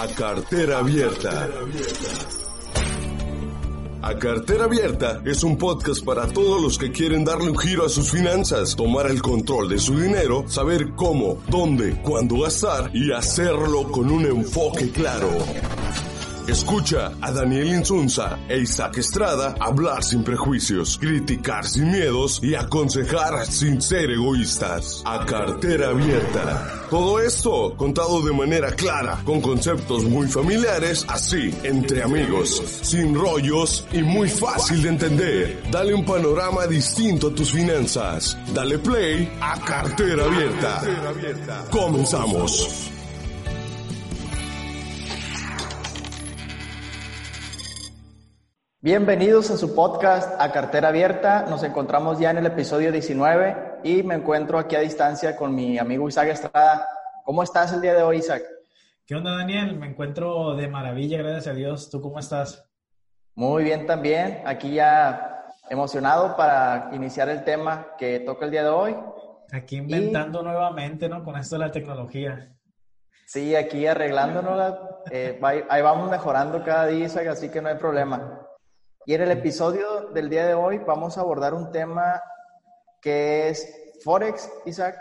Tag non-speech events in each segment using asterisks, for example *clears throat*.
a cartera abierta. A Cartera Abierta es un podcast para todos los que quieren darle un giro a sus finanzas, tomar el control de su dinero, saber cómo, dónde, cuándo gastar y hacerlo con un enfoque claro. Escucha a Daniel Insunza e Isaac Estrada hablar sin prejuicios, criticar sin miedos y aconsejar sin ser egoístas. A cartera abierta. Todo esto contado de manera clara, con conceptos muy familiares, así, entre amigos, sin rollos y muy fácil de entender. Dale un panorama distinto a tus finanzas. Dale play a cartera abierta. Comenzamos. Bienvenidos a su podcast A Cartera Abierta. Nos encontramos ya en el episodio 19 y me encuentro aquí a distancia con mi amigo Isaac Estrada. ¿Cómo estás el día de hoy, Isaac? ¿Qué onda, Daniel? Me encuentro de maravilla, gracias a Dios. ¿Tú cómo estás? Muy bien también. Aquí ya emocionado para iniciar el tema que toca el día de hoy. Aquí inventando nuevamente, ¿no? Con esto de la tecnología. Sí, aquí arreglándonos. Eh, ahí vamos mejorando cada día, Isaac, así que no hay problema. Y en el episodio del día de hoy vamos a abordar un tema que es Forex, Isaac.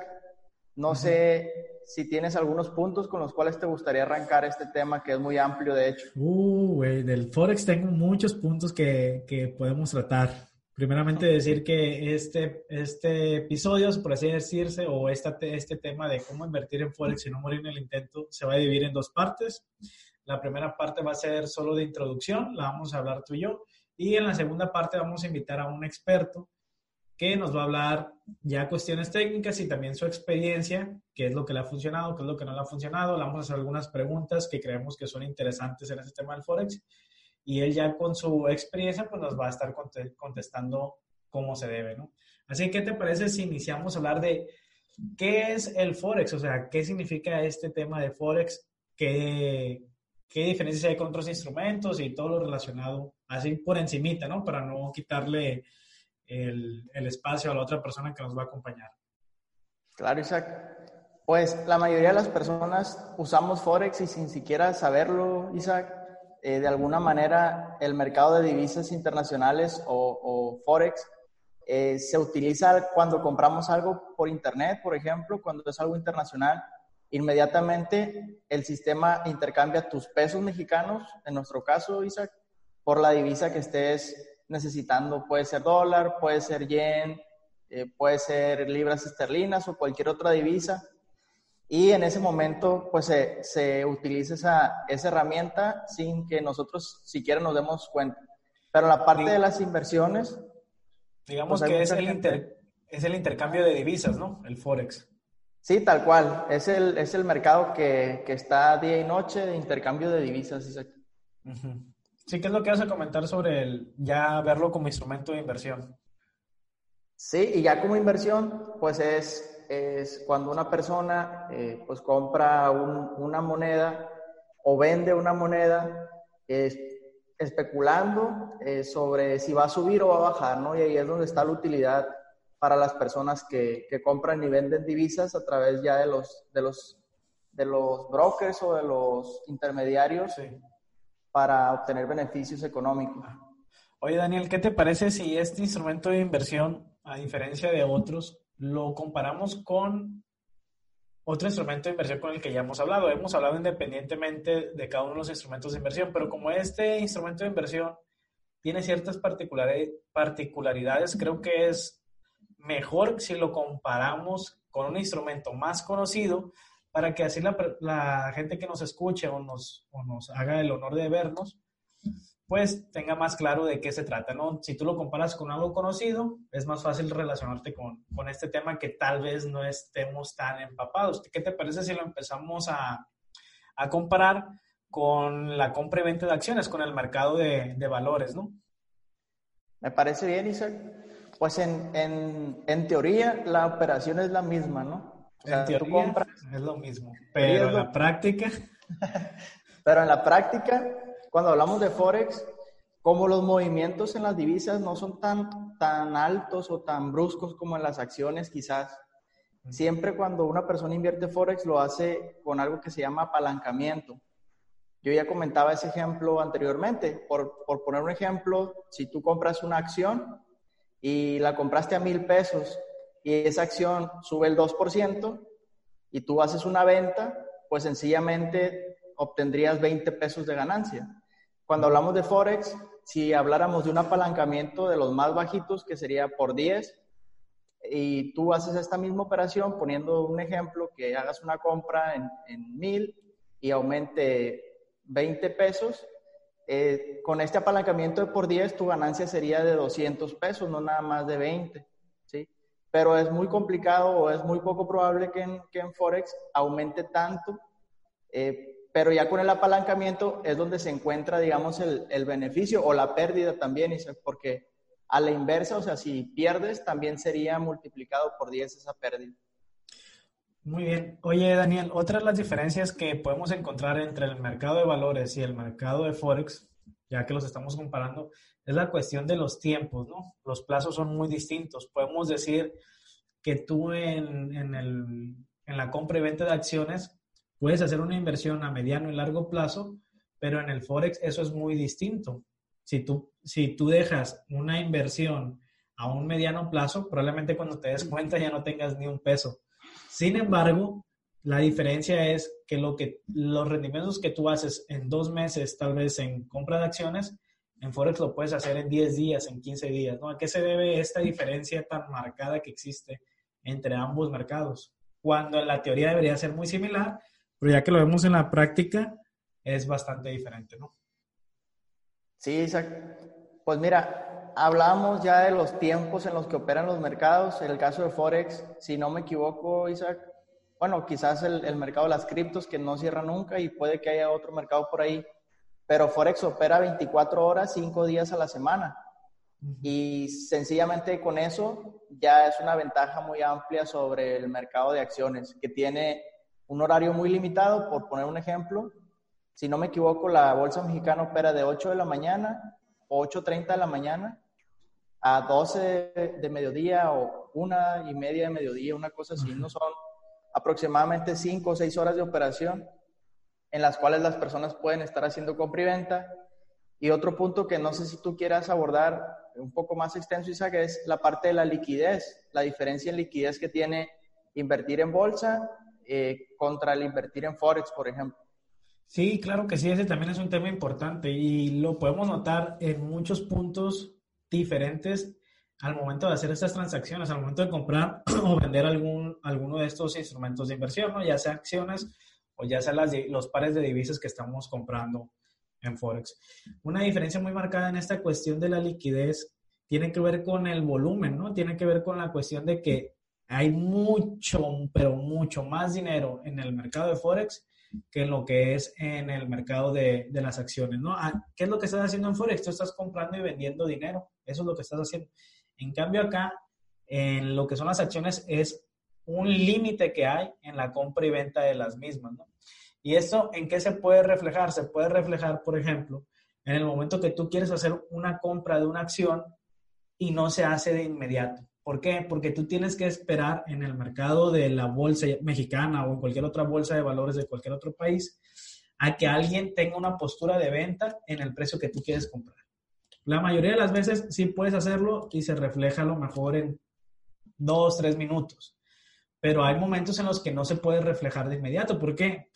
No sé si tienes algunos puntos con los cuales te gustaría arrancar este tema que es muy amplio, de hecho. Uh, güey, del Forex tengo muchos puntos que, que podemos tratar. Primeramente decir que este, este episodio, por así decirse, o esta, este tema de cómo invertir en Forex y no morir en el intento, se va a dividir en dos partes. La primera parte va a ser solo de introducción, la vamos a hablar tú y yo. Y en la segunda parte vamos a invitar a un experto que nos va a hablar ya cuestiones técnicas y también su experiencia, qué es lo que le ha funcionado, qué es lo que no le ha funcionado. Le vamos a hacer algunas preguntas que creemos que son interesantes en este tema del Forex. Y él ya con su experiencia pues nos va a estar contestando cómo se debe, ¿no? Así que, ¿qué te parece si iniciamos a hablar de qué es el Forex? O sea, ¿qué significa este tema de Forex? ¿Qué, qué diferencias hay con otros instrumentos y todo lo relacionado así por encimita, ¿no? Para no quitarle el, el, espacio a la otra persona que nos va a acompañar. Claro, Isaac. Pues la mayoría de las personas usamos Forex y sin siquiera saberlo, Isaac, eh, de alguna manera el mercado de divisas internacionales o, o Forex eh, se utiliza cuando compramos algo por Internet, por ejemplo, cuando es algo internacional inmediatamente el sistema intercambia tus pesos mexicanos, en nuestro caso, Isaac, por la divisa que estés necesitando. Puede ser dólar, puede ser yen, eh, puede ser libras esterlinas o cualquier otra divisa. Y en ese momento, pues se, se utiliza esa, esa, herramienta sin que nosotros siquiera nos demos cuenta. Pero la parte de las inversiones... Digamos pues que es el, inter, es el intercambio de divisas, ¿no? El Forex. Sí, tal cual. Es el, es el mercado que, que está día y noche de intercambio de divisas. Sí, ¿qué es lo que vas a comentar sobre el ya verlo como instrumento de inversión? Sí, y ya como inversión, pues es, es cuando una persona eh, pues compra una moneda o vende una moneda especulando eh, sobre si va a subir o va a bajar, ¿no? Y ahí es donde está la utilidad para las personas que, que, compran y venden divisas a través ya de los, de los, de los brokers o de los intermediarios para obtener beneficios económicos. Oye, Daniel, ¿qué te parece si este instrumento de inversión, a diferencia de otros, lo comparamos con otro instrumento de inversión con el que ya hemos hablado? Hemos hablado independientemente de cada uno de los instrumentos de inversión, pero como este instrumento de inversión tiene ciertas particularidades, creo que es mejor si lo comparamos con un instrumento más conocido para que así la, gente que nos escuche o nos, o nos haga el honor de vernos, pues tenga más claro de qué se trata, ¿no? Si tú lo comparas con algo conocido, es más fácil relacionarte con, con este tema que tal vez no estemos tan empapados. ¿Qué te parece si lo empezamos a, a comparar con la compra y venta de acciones, con el mercado de, de valores, ¿no? Me parece bien, Isaac. Pues en, en, en, teoría la operación es la misma, ¿no? O sea, en teoría tú compras, es lo mismo, pero en la práctica... *laughs* pero en la práctica, cuando hablamos de Forex, como los movimientos en las divisas no son tan, tan altos o tan bruscos como en las acciones quizás, siempre cuando una persona invierte Forex lo hace con algo que se llama apalancamiento. yo ya comentaba ese ejemplo anteriormente. Por, por poner un ejemplo, si tú compras una acción y la compraste a mil pesos y esa acción sube el 2% y tú haces una venta, pues sencillamente obtendrías 20 pesos de ganancia. Cuando hablamos de Forex, si habláramos de un apalancamiento de los más bajitos, que sería por 10, y tú haces esta misma operación, poniendo un ejemplo, que hagas una compra en, en 1000 y aumente 20 pesos, eh, con este apalancamiento de por 10 tu ganancia sería de 200 pesos, no nada más de 20, ¿sí? Pero es muy complicado o es muy poco probable que en, que en Forex aumente tanto, eh, pero ya con el apalancamiento es donde se encuentra, digamos, el, el beneficio o la pérdida también, porque a la inversa, o sea, si pierdes, también sería multiplicado por 10 esa pérdida. Muy bien. Oye, Daniel, otra de las diferencias que podemos encontrar entre el mercado de valores y el mercado de Forex, ya que los estamos comparando, es la cuestión de los tiempos, ¿no? Los plazos son muy distintos. Podemos decir que tú en, en, el, en la compra y venta de acciones puedes hacer una inversión a mediano y largo plazo, pero en el Forex eso es muy distinto. Si tú, si tú dejas una inversión a un mediano plazo, probablemente cuando te des cuenta ya no tengas ni un peso sin embargo, la diferencia es que, lo que los rendimientos que tú haces en dos meses, tal vez en compra de acciones, en Forex lo puedes hacer en 10 días, en 15 días. ¿no? ¿A qué se debe esta diferencia tan marcada que existe entre ambos mercados? Cuando en la teoría debería ser muy similar, pero ya que lo vemos en la práctica, es bastante diferente, ¿no? Sí, Pues mira, hablamos ya de los tiempos en los que operan los mercados. En el caso de Forex, si no me equivoco, Isaac, bueno, quizás el, mercado de las criptos que no cierra nunca y puede que haya otro mercado por ahí, pero Forex opera 24 horas, 5 días a la semana. Y sencillamente con eso ya es una ventaja muy amplia sobre el mercado de acciones, que tiene un horario muy limitado, por poner un ejemplo. Si no me equivoco, la bolsa mexicana opera de 8 de la mañana, 8.30 de la mañana, a 12 de mediodía o una y media de mediodía, una cosa así, no son aproximadamente 5 o 6 horas de operación en las cuales las personas pueden estar haciendo compra y venta. Y otro punto que no sé si tú quieras abordar un poco más extenso, Isaac, es la parte de la liquidez, la diferencia en liquidez que tiene invertir en bolsa eh, contra el invertir en Forex, por ejemplo. Sí, claro que sí, ese también es un tema importante y lo podemos notar en muchos puntos diferentes al momento de hacer estas transacciones, al momento de comprar *clears throat* o vender algún, alguno de estos instrumentos de inversión, ¿no? ya sea acciones o ya sea las, los pares de divisas que estamos comprando en Forex. Una diferencia muy marcada en esta cuestión de la liquidez tiene que ver con el volumen, ¿no? Tiene que ver con la cuestión de que hay mucho, pero mucho más dinero en el mercado de Forex que en lo que es en el mercado de, de las acciones, ¿no? Ah, ¿Qué es lo que estás haciendo en Forex? Tú estás comprando y vendiendo dinero. Eso es lo que estás haciendo. En cambio acá, en lo que son las acciones es un límite que hay en la compra y venta de las mismas, ¿no? ¿Y esto en qué se puede reflejar? Se puede reflejar, por ejemplo, en el momento que tú quieres hacer una compra de una acción y no se hace de inmediato. ¿Por qué? Porque tú tienes que esperar en el mercado de la bolsa mexicana o en cualquier otra bolsa de valores de cualquier otro país a que alguien tenga una postura de venta en el precio que tú quieres comprar. La mayoría de las veces sí puedes hacerlo y se refleja a lo mejor en dos, tres minutos. Pero hay momentos en los que no se puede reflejar de inmediato. ¿Por qué?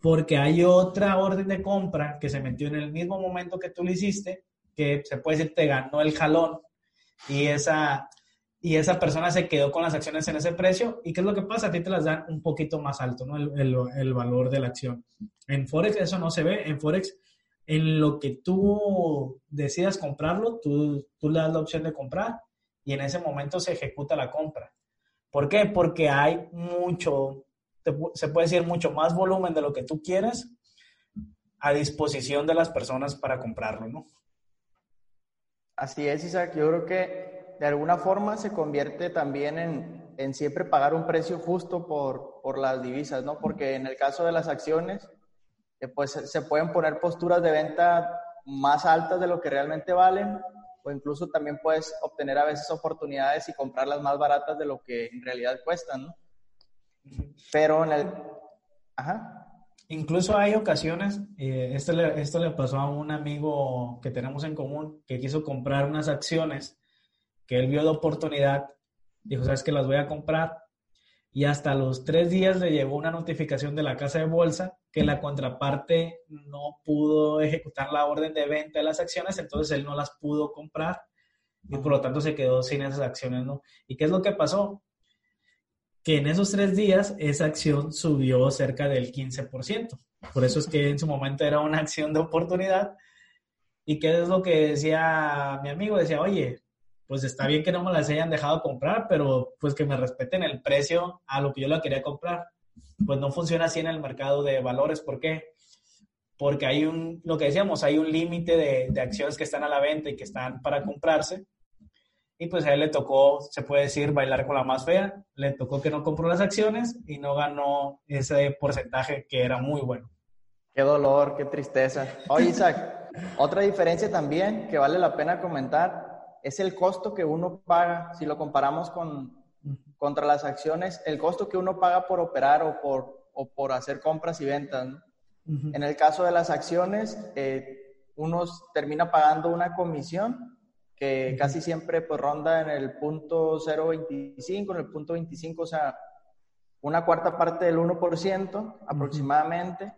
Porque hay otra orden de compra que se metió en el mismo momento que tú lo hiciste, que se puede decir te ganó el jalón y esa, y esa persona se quedó con las acciones en ese precio. ¿Y qué es lo que pasa? A ti te las dan un poquito más alto, ¿no? El, el, el valor de la acción. En Forex eso no se ve. En Forex en lo que tú decidas comprarlo, tú, tú le das la opción de comprar y en ese momento se ejecuta la compra. ¿Por qué? Porque hay mucho, se puede decir mucho más volumen de lo que tú quieres a disposición de las personas para comprarlo, ¿no? Así es, Isaac. Yo creo que de alguna forma se convierte también en, en siempre pagar un precio justo por, por las divisas, ¿no? Porque en el caso de las acciones, pues se pueden poner posturas de venta más altas de lo que realmente valen o incluso también puedes obtener a veces oportunidades y comprarlas más baratas de lo que en realidad cuestan, ¿no? Pero en el... Ajá. Incluso hay ocasiones, eh, esto, le, esto le pasó a un amigo que tenemos en común que quiso comprar unas acciones que él vio de oportunidad, dijo, sabes que las voy a comprar, y hasta los tres días le llegó una notificación de la casa de bolsa que la contraparte no pudo ejecutar la orden de venta de las acciones, entonces él no las pudo comprar y por lo tanto se quedó sin esas acciones, ¿no? ¿Y qué es lo que pasó? Que en esos tres días esa acción subió cerca del 15%. Por eso es que en su momento era una acción de oportunidad. ¿Y qué es lo que decía mi amigo? Decía, oye, pues está bien que no me las hayan dejado comprar, pero pues que me respeten el precio a lo que yo la quería comprar. Pues no funciona así en el mercado de valores. ¿Por qué? Porque hay un, lo que decíamos, hay un límite de, de acciones que están a la venta y que están para comprarse y pues a él le tocó, se puede decir, bailar con la más fea. Le tocó que no compró las acciones y no ganó ese porcentaje que era muy bueno. Qué dolor, qué tristeza. Oye, Isaac, otra diferencia también que vale la pena comentar es el costo que uno paga, si lo comparamos con, contra las acciones, el costo que uno paga por operar o por, o por hacer compras y ventas. En el caso de las acciones, eh, uno termina pagando una comisión que casi siempre pues ronda en el punto 0.25, en el punto 25, o sea, una cuarta parte del 1% aproximadamente.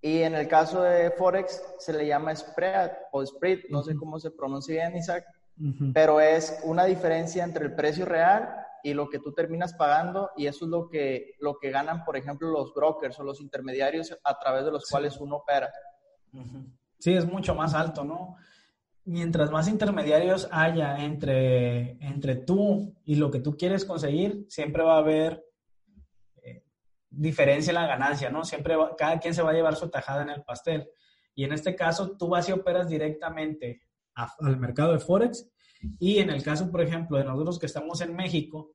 Y en el caso de Forex se le llama spread o spread, no sé cómo se pronuncia bien, Isaac, pero es una diferencia entre el precio real y lo que tú terminas pagando y eso es lo que, lo que ganan, por ejemplo, los brokers o los intermediarios a través de los cuales uno opera. Sí, es mucho más alto, ¿no? mientras más intermediarios haya entre, entre tú y lo que tú quieres conseguir, siempre va a haber eh, diferencia en la ganancia, ¿no? Siempre cada quien se va a llevar su tajada en el pastel. Y en este caso, tú vas y operas directamente al mercado de Forex. Y en el caso, por ejemplo, de nosotros que estamos en México,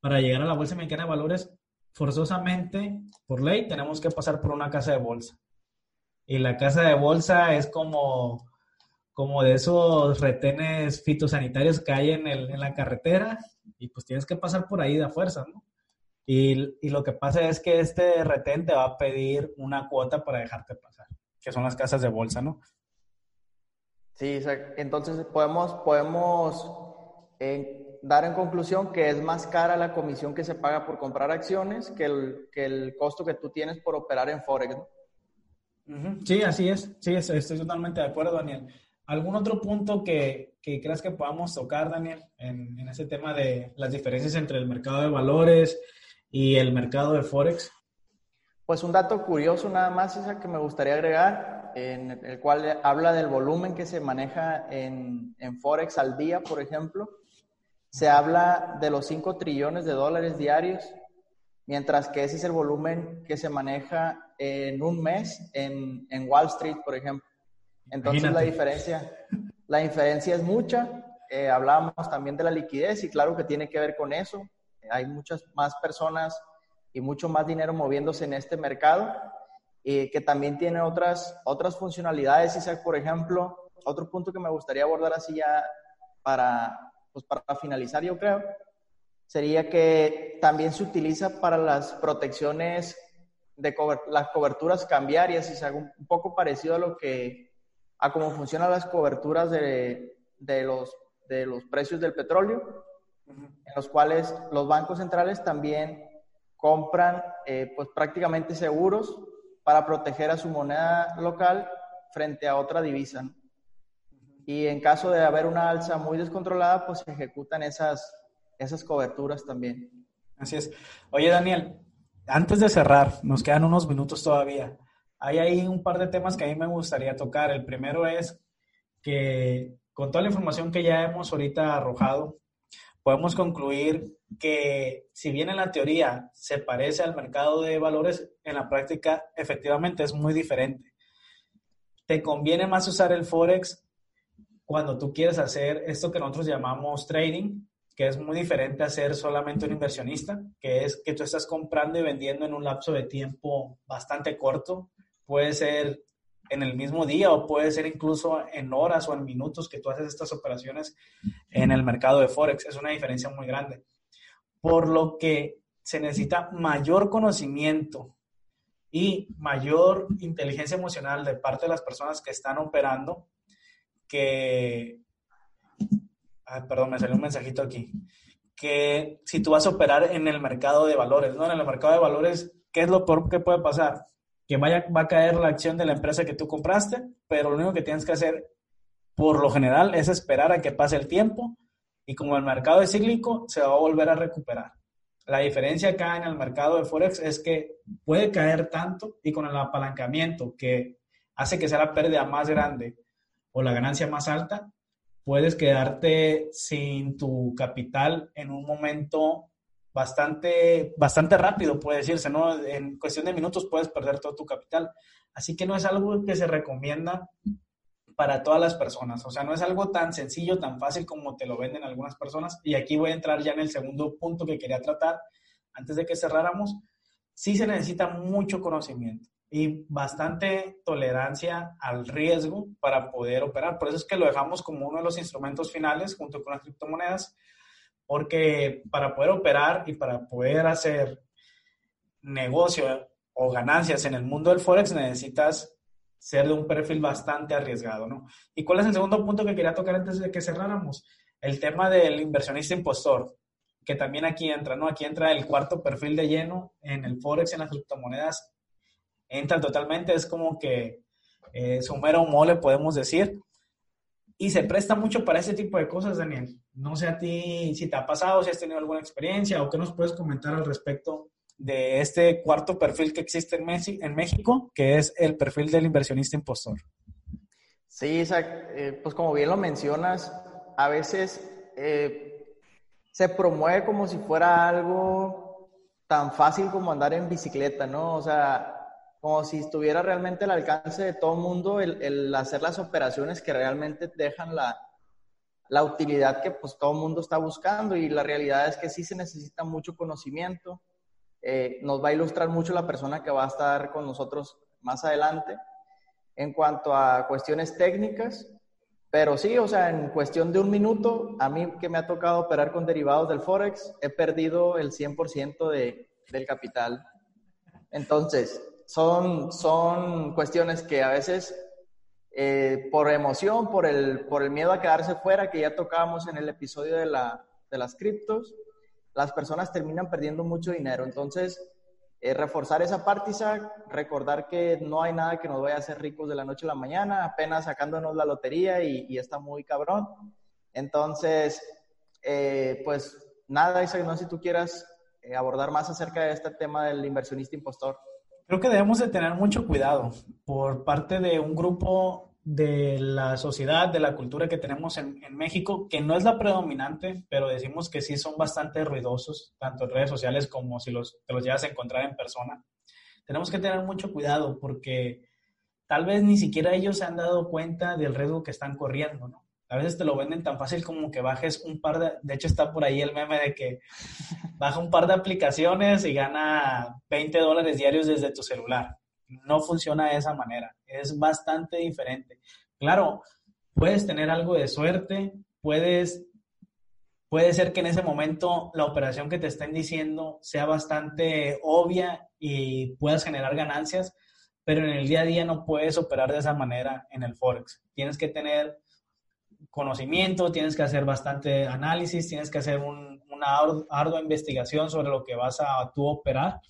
para llegar a la Bolsa Mexicana de Valores, forzosamente, por ley, tenemos que pasar por una casa de bolsa. Y la casa de bolsa es como como de esos retenes fitosanitarios que hay en, el, en la carretera y pues tienes que pasar por ahí de fuerza, ¿no? Y, y, lo que pasa es que este retén te va a pedir una cuota para dejarte pasar, que son las casas de bolsa, ¿no? Sí, entonces podemos, podemos eh, dar en conclusión que es más cara la comisión que se paga por comprar acciones que el, que el costo que tú tienes por operar en Forex, ¿no? Sí, así es. Sí, estoy totalmente de acuerdo, Daniel. ¿Algún otro punto que, que creas que podamos tocar, Daniel, en, en, ese tema de las diferencias entre el mercado de valores y el mercado de Forex? Pues un dato curioso nada más, esa que me gustaría agregar, en el cual habla del volumen que se maneja en, en Forex al día, por ejemplo. Se habla de los 5 trillones de dólares diarios, mientras que ese es el volumen que se maneja en un mes en, en Wall Street, por ejemplo. Entonces la diferencia, la diferencia es mucha. Eh, hablábamos también de la liquidez y claro que tiene que ver con eso. Hay muchas más personas y mucho más dinero moviéndose en este mercado y que también tiene otras, otras funcionalidades. Isaac, por ejemplo, otro punto que me gustaría abordar así ya para, pues para finalizar, yo creo, sería que también se utiliza para las protecciones de las coberturas cambiarias, es un poco parecido a lo que a cómo funcionan las coberturas de, de, los, de los precios del petróleo, en los cuales los bancos centrales también compran eh, pues prácticamente seguros para proteger a su moneda local frente a otra divisa. Y en caso de haber una alza muy descontrolada, pues se ejecutan esas, esas coberturas también. Así es. Oye, Daniel, antes de cerrar, nos quedan unos minutos todavía. Hay ahí un par de temas que a mí me gustaría tocar. El primero es que con toda la información que ya hemos ahorita arrojado, podemos concluir que si bien en la teoría se parece al mercado de valores, en la práctica efectivamente es muy diferente. Te conviene más usar el Forex cuando tú quieres hacer esto que nosotros llamamos trading, que es muy diferente a ser solamente un inversionista, que es que tú estás comprando y vendiendo en un lapso de tiempo bastante corto, puede ser en el mismo día o puede ser incluso en horas o en minutos que tú haces estas operaciones en el mercado de Forex. Es una diferencia muy grande. Por lo que se necesita mayor conocimiento y mayor inteligencia emocional de parte de las personas que están operando que... perdón, me salió un mensajito aquí. Que si tú vas a operar en el mercado de valores, ¿no? En el mercado de valores, ¿qué es lo peor que puede pasar? Que vaya, va a caer la acción de la empresa que tú compraste, pero lo único que tienes que hacer, por lo general, es esperar a que pase el tiempo y como el mercado es cíclico, se va a volver a recuperar. La diferencia acá en el mercado de Forex es que puede caer tanto y con el apalancamiento que hace que sea la pérdida más grande o la ganancia más alta, puedes quedarte sin tu capital en un momento bastante, bastante rápido, puede decirse, ¿no? En cuestión de minutos puedes perder todo tu capital. Así que no es algo que se recomienda para todas las personas. O sea, no es algo tan sencillo, tan fácil como te lo venden algunas personas. Y aquí voy a entrar ya en el segundo punto que quería tratar antes de que cerráramos. Sí se necesita mucho conocimiento y bastante tolerancia al riesgo para poder operar. Por eso es que lo dejamos como uno de los instrumentos finales junto con las criptomonedas, porque para poder operar y para poder hacer negocio o ganancias en el mundo del Forex necesitas ser de un perfil bastante arriesgado, ¿no? ¿Y cuál es el segundo punto que quería tocar antes de que cerráramos? El tema del inversionista impostor, que también aquí entra, ¿no? Aquí entra el cuarto perfil de lleno en el Forex, en las criptomonedas, entra totalmente, es como que eh, sumero mole, podemos decir, y se presta mucho para ese tipo de cosas, Daniel. No sé a ti si te ha pasado, si has tenido alguna experiencia o qué nos puedes comentar al respecto de este cuarto perfil que existe en, en México, que es el perfil del inversionista impostor. Sí, Isaac, eh, pues como bien lo mencionas, a veces eh, se promueve como si fuera algo tan fácil como andar en bicicleta, ¿no? O sea, como si estuviera realmente al alcance de todo mundo el, el, hacer las operaciones que realmente dejan la, la utilidad que pues todo mundo está buscando y la realidad es que sí se necesita mucho conocimiento, eh, nos va a ilustrar mucho la persona que va a estar con nosotros más adelante en cuanto a cuestiones técnicas. Pero sí, o sea, en cuestión de un minuto, a mí que me ha tocado operar con derivados del Forex, he perdido el 100% de, del capital. Entonces, son, son cuestiones que a veces, eh, por emoción, por el, por el miedo a quedarse fuera, que ya tocábamos en el episodio de, la, de las criptos, las personas terminan perdiendo mucho dinero. Entonces, eh, reforzar esa parte, Isaac, recordar que no hay nada que nos vaya a hacer ricos de la noche a la mañana, apenas sacándonos la lotería y, está muy cabrón. Entonces, eh, pues nada, Isaac, no sé si tú quieras eh, abordar más acerca de este tema del inversionista impostor. Creo que debemos de tener mucho cuidado por parte de un grupo de la sociedad, de la cultura que tenemos en, México, que no es la predominante, pero decimos que sí son bastante ruidosos, tanto en redes sociales como si los, te los llevas a encontrar en persona. Tenemos que tener mucho cuidado porque tal vez ni siquiera ellos se han dado cuenta del riesgo que están corriendo, ¿no? A veces te lo venden tan fácil como que bajes un par de... De hecho, está por ahí el meme de que baja un par de aplicaciones y gana 20 dólares diarios desde tu celular no funciona de esa manera, es bastante diferente. Claro, puedes tener algo de suerte, puedes, puede ser que en ese momento la operación que te estén diciendo sea bastante obvia y puedas generar ganancias, pero en el día a día no puedes operar de esa manera en el Forex. Tienes que tener conocimiento, tienes que hacer bastante análisis, tienes que hacer una ardua investigación sobre lo que vas a tú operar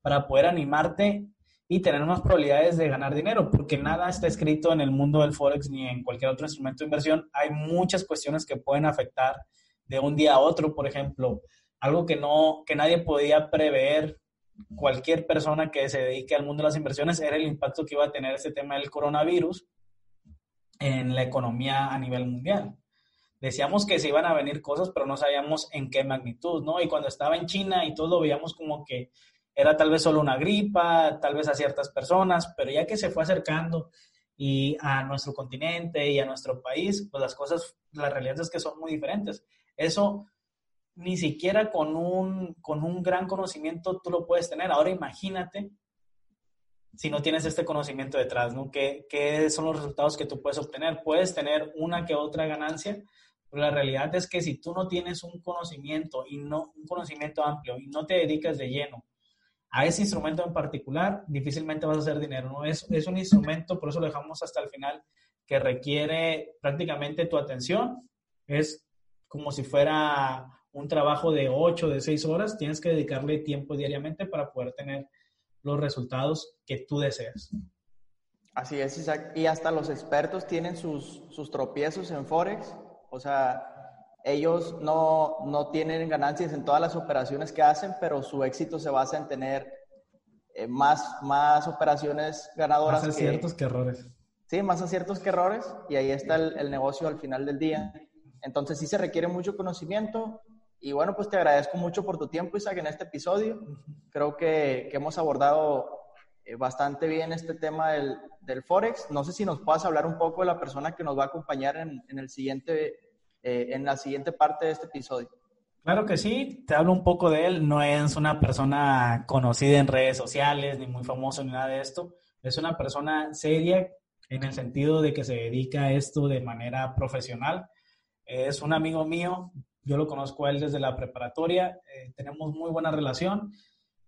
para poder animarte y tener más probabilidades de ganar dinero, porque nada está escrito en el mundo del Forex ni en cualquier otro instrumento de inversión. Hay muchas cuestiones que pueden afectar de un día a otro, por ejemplo, algo que no que nadie podía prever cualquier persona que se dedique al mundo de las inversiones era el impacto que iba a tener este tema del coronavirus en la economía a nivel mundial. Decíamos que se iban a venir cosas, pero no sabíamos en qué magnitud, ¿no? Y cuando estaba en China y todo lo veíamos como que era tal vez solo una gripa, tal vez a ciertas personas, pero ya que se fue acercando y a nuestro continente y a nuestro país, pues las cosas, la realidad es que son muy diferentes. Eso ni siquiera con un, con un gran conocimiento tú lo puedes tener. Ahora imagínate si no tienes este conocimiento detrás, ¿no? ¿Qué, ¿Qué, son los resultados que tú puedes obtener? Puedes tener una que otra ganancia, pero la realidad es que si tú no tienes un conocimiento y no un conocimiento amplio y no te dedicas de lleno a ese instrumento en particular, difícilmente vas a hacer dinero, ¿no? Es, es un instrumento, por eso lo dejamos hasta el final, que requiere prácticamente tu atención. Es como si fuera un trabajo de 8, de 6 horas, tienes que dedicarle tiempo diariamente para poder tener los resultados que tú deseas. Así es, Isaac. Y hasta los expertos tienen sus, sus tropiezos en Forex. O sea, ellos no, no, tienen ganancias en todas las operaciones que hacen, pero su éxito se basa en tener eh, más, más operaciones ganadoras. Más aciertos que, errores. Sí, más aciertos que errores. Y ahí está el, el negocio al final del día. Entonces sí se requiere mucho conocimiento. Y bueno, pues te agradezco mucho por tu tiempo, Isaac, en este episodio. Creo que, que hemos abordado eh, bastante bien este tema del, del, Forex. No sé si nos puedas hablar un poco de la persona que nos va a acompañar en, en el siguiente, eh, en la siguiente parte de este episodio. Claro que sí, te hablo un poco de él. No es una persona conocida en redes sociales, ni muy famoso, ni nada de esto. Es una persona seria en el sentido de que se dedica a esto de manera profesional. Es un amigo mío, yo lo conozco a él desde la preparatoria, eh, tenemos muy buena relación.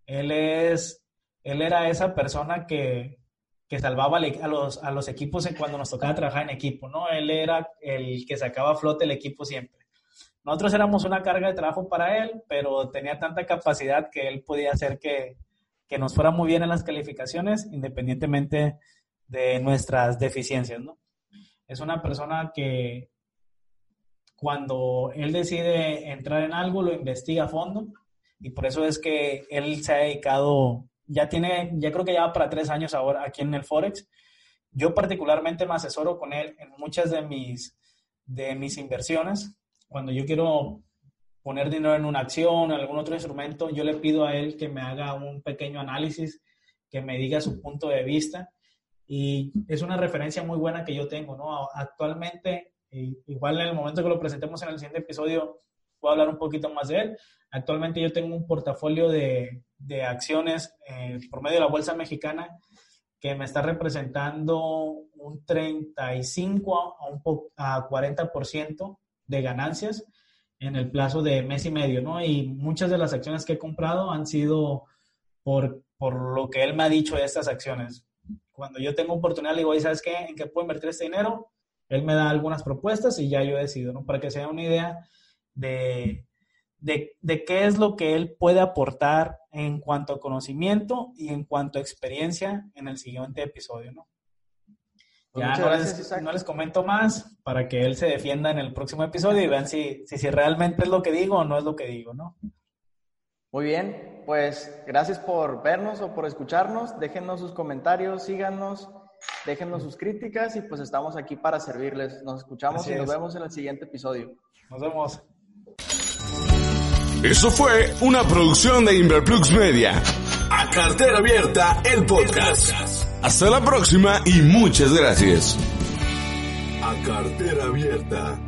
Él es él era esa persona que, que salvaba a los, a los equipos cuando nos tocaba trabajar en equipo, ¿no? Él era el que sacaba a flote el equipo siempre. Nosotros éramos una carga de trabajo para él, pero tenía tanta capacidad que él podía hacer que, que nos fuera muy bien en las calificaciones, independientemente de nuestras deficiencias, ¿no? Es una persona que cuando él decide entrar en algo, lo investiga a fondo y por eso es que él se ha dedicado ya tiene, ya creo que ya va para tres años ahora aquí en el Forex. Yo particularmente me asesoro con él en muchas de mis, de mis inversiones. Cuando yo quiero poner dinero en una acción o algún otro instrumento, yo le pido a él que me haga un pequeño análisis, que me diga su punto de vista. Y es una referencia muy buena que yo tengo, ¿no? Actualmente, igual en el momento que lo presentemos en el siguiente episodio, puedo hablar un poquito más de él. Actualmente yo tengo un portafolio de, de acciones eh, por medio de la Bolsa Mexicana que me está representando un 35 a, un a 40% de ganancias en el plazo de mes y medio, ¿no? Y muchas de las acciones que he comprado han sido por, por lo que él me ha dicho de estas acciones. Cuando yo tengo oportunidad, le digo, ¿sabes qué? ¿En qué puedo invertir este dinero? Él me da algunas propuestas y ya yo decido, ¿no? Para que se una idea de, de, de, qué es lo que él puede aportar en cuanto a conocimiento y en cuanto a experiencia en el siguiente episodio, ¿no? Pues ya no, les, no, les, comento más para que él se defienda en el próximo episodio y vean si, si, si, realmente es lo que digo o no es lo que digo, ¿no? Muy bien, pues gracias por vernos o por escucharnos. Déjenos sus comentarios, síganos, déjenos sus críticas y pues estamos aquí para servirles. Nos escuchamos Así y nos es. vemos en el siguiente episodio. Nos vemos. Eso fue una producción de Inverplux Media. A cartera abierta, el podcast. Hasta la próxima y muchas gracias. A cartera abierta.